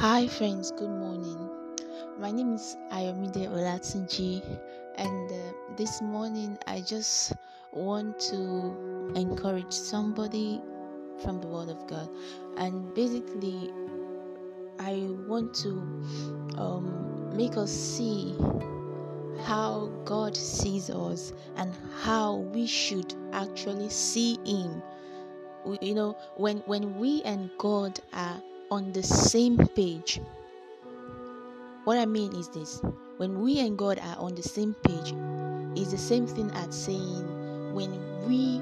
Hi, friends, good morning. My name is Ayomide Olatunji, and uh, this morning I just want to encourage somebody from the Word of God, and basically, I want to um, make us see how God sees us and how we should actually see Him. We, you know, when when we and God are on the same page. What I mean is this when we and God are on the same page, is the same thing as saying when we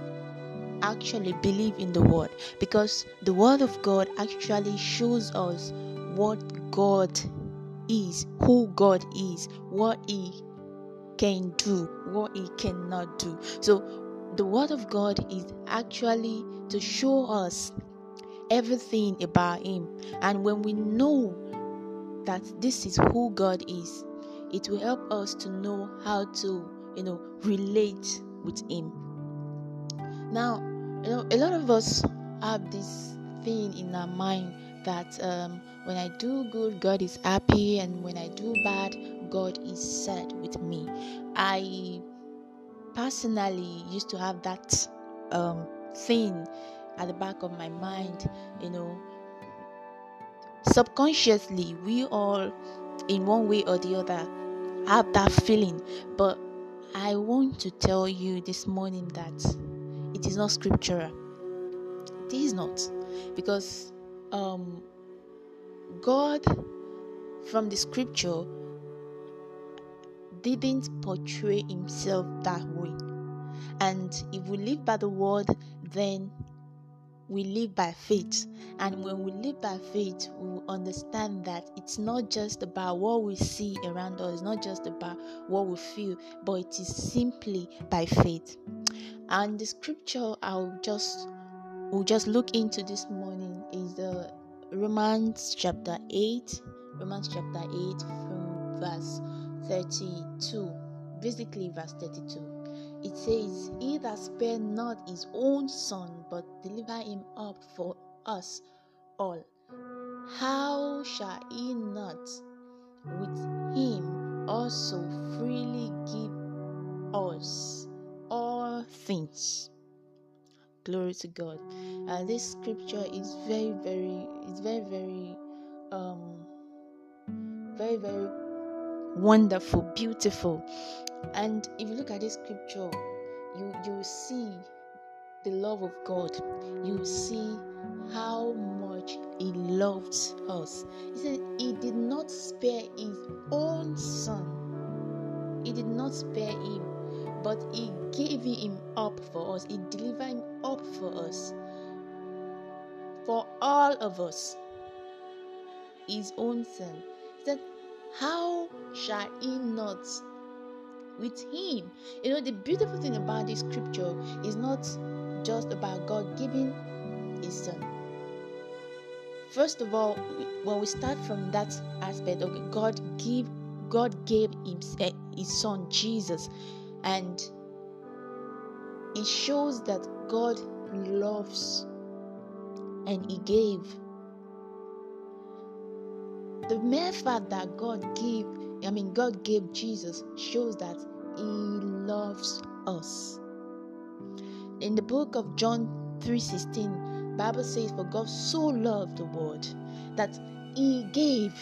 actually believe in the word because the word of God actually shows us what God is, who God is, what He can do, what He cannot do. So, the word of God is actually to show us everything about Him. And when we know that this is who God is, it will help us to know how to, you know, relate with Him. Now, you know, a lot of us have this thing in our mind that um, when I do good, God is happy, and when I do bad, God is sad with me. I personally used to have that um, thing at the back of my mind, you know, subconsciously, we all, in one way or the other, have that feeling. But I want to tell you this morning that it is not scriptural. It is not. Because um, God, from the scripture, didn't portray himself that way. And if we live by the word, then we live by faith. And when we live by faith, we understand that it's not just about what we see around us, not just about what we feel, but it is simply by faith. And the scripture I'll just we'll just look into this morning is the Romans chapter 8, Romans chapter 8 from verse 32, basically verse 32 it says, He that spared not his own son, but delivered him up for us all, how shall he not with him also freely give us all things? Glory to God. And this scripture is very, very, it's very, very, um, very, very wonderful, beautiful. And if you look at this scripture, you you see the love of God. You see how much He loved us. He said He did not spare His own Son. He did not spare Him, but He gave Him up for us. He delivered Him up for us. For all of us. His own Son. He said, How shall He not with him. You know, the beautiful thing about this scripture is not just about God giving his son. First of all, when we start from that aspect, okay, God give God gave him, eh, his son Jesus, and it shows that God loves and he gave. The mere fact that God gave I mean, God gave Jesus shows that He loves us. In the book of John 3:16, Bible says, "For God so loved the world that He gave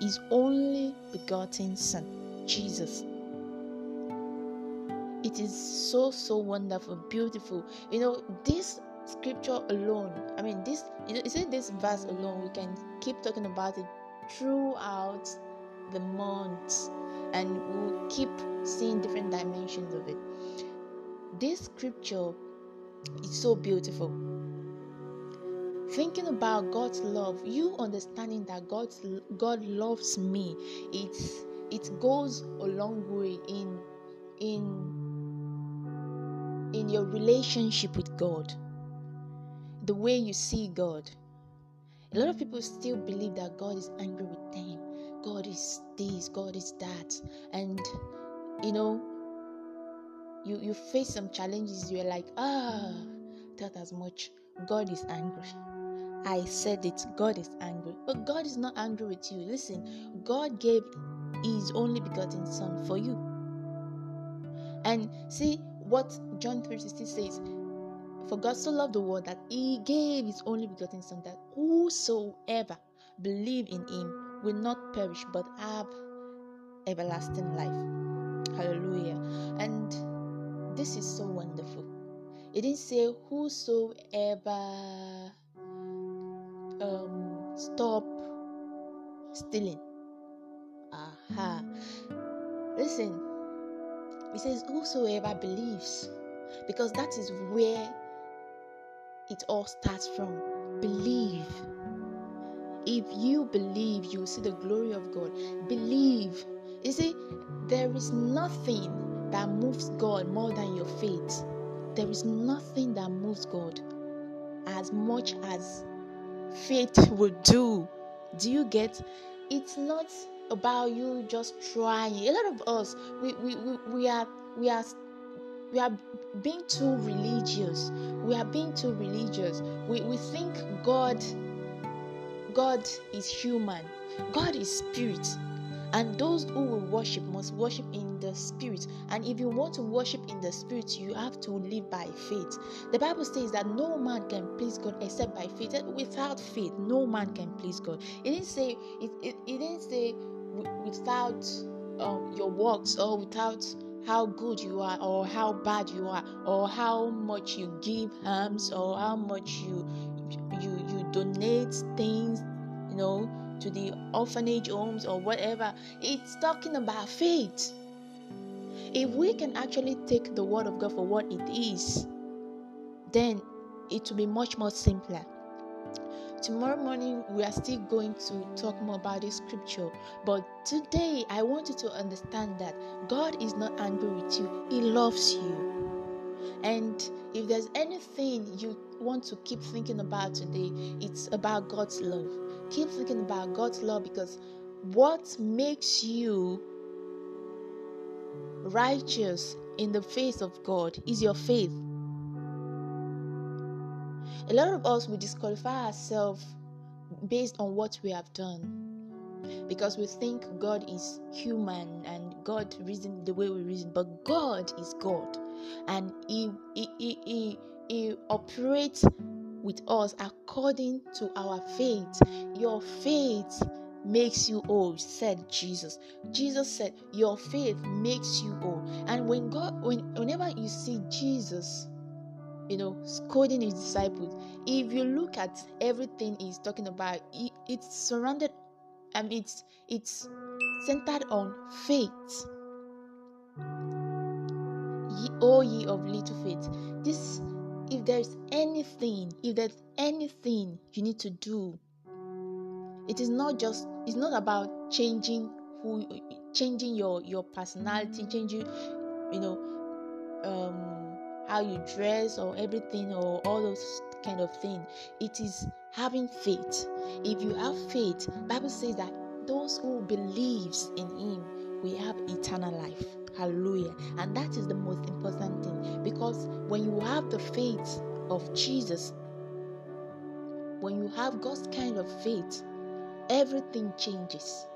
His only begotten Son, Jesus." It is so so wonderful, beautiful. You know, this scripture alone. I mean, this isn't this verse alone. We can keep talking about it throughout the months and we'll keep seeing different dimensions of it. This scripture is so beautiful. Thinking about God's love, you understanding that God's God loves me, it's it goes a long way in in in your relationship with God. The way you see God. A lot of people still believe that God is angry with them God is this, God is that. And you know, you you face some challenges, you're like, ah, that as much. God is angry. I said it, God is angry. But God is not angry with you. Listen, God gave his only begotten Son for you. And see what John 3:16 says. For God so loved the world that he gave his only begotten Son, that whosoever believe in him will not perish but have everlasting life. Hallelujah. And this is so wonderful. It didn't say whosoever um, stop stealing. Aha. Listen, it says whosoever believes, because that is where it all starts from. Believe. If you believe, you will see the glory of God. Believe. You see, there is nothing that moves God more than your faith. There is nothing that moves God as much as faith will do. Do you get? It's not about you just trying. A lot of us, we we, we, we are we are we are being too religious. We are being too religious. We, we think God God is human. God is spirit. And those who will worship must worship in the spirit. And if you want to worship in the spirit, you have to live by faith. The Bible says that no man can please God except by faith. Without faith, no man can please God. It didn't say it, it, it didn't say without um, your works or without how good you are or how bad you are or how much you give alms or how much you you you donate things you know to the orphanage homes or whatever. It's talking about faith. If we can actually take the word of God for what it is, then it will be much more simpler. Tomorrow morning, we are still going to talk more about this scripture. But today, I want you to understand that God is not angry with you, He loves you. And if there's anything you want to keep thinking about today, it's about God's love keep thinking about God's love because what makes you righteous in the face of God is your faith. A lot of us we disqualify ourselves based on what we have done because we think God is human and God reason the way we reason, but God is God and He He He, he, he operates with us according to our faith. Your faith makes you whole, said Jesus. Jesus said, Your faith makes you whole. And when God, when whenever you see Jesus, you know, scolding his disciples, if you look at everything he's talking about, it's surrounded and it's it's centered on faith. Ye, o ye of little faith. This if there's anything, if there's anything you need to do, it is not just it's not about changing who changing your your personality, changing you know um how you dress or everything or all those kind of thing. It is having faith. If you have faith, Bible says that those who believes in him we have eternal life. Hallelujah. And that is the most important thing because when you have the faith of Jesus, when you have God's kind of faith, everything changes.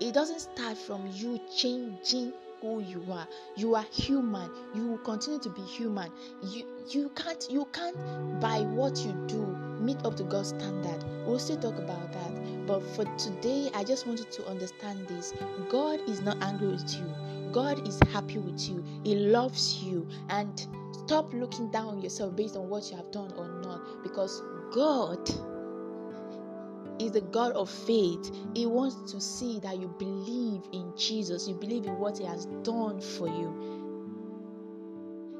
It doesn't start from you changing who you are. You are human. You will continue to be human. You you can't you can't by what you do meet up to God's standard. We'll still talk about that. But for today, I just wanted to understand this. God is not angry with you. God is happy with you. He loves you. And stop looking down on yourself based on what you have done or not. Because God is the God of faith. He wants to see that you believe in Jesus, you believe in what He has done for you.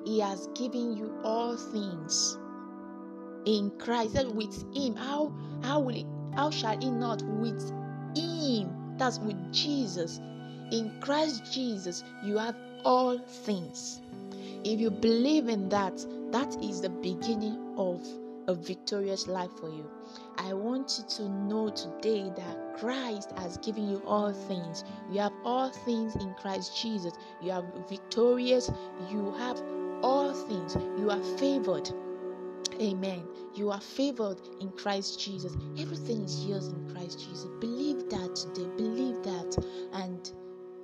He has given you all things in Christ. That with Him, how how will it, how shall He not with Him? That's with Jesus. In Christ Jesus, you have all things. If you believe in that, that is the beginning of a victorious life for you. I want you to know today that Christ has given you all things. You have all things in Christ Jesus. You are victorious. You have all things. You are favored. Amen. You are favored in Christ Jesus. Everything is yours in Christ Jesus. Believe that today. Believe that. And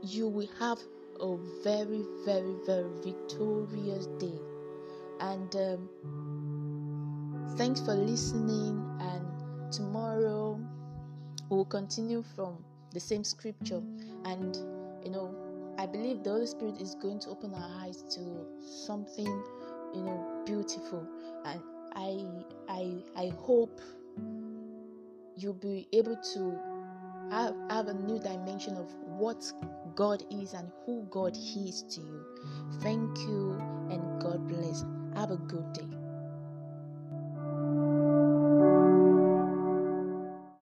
you will have a very, very, very victorious day. And um, thanks for listening. And tomorrow we'll continue from the same scripture. And you know, I believe the Holy Spirit is going to open our eyes to something, you know, beautiful. And I I I hope you'll be able to have, have a new dimension of what God is and who God is to you. Thank you and God bless. Have a good day.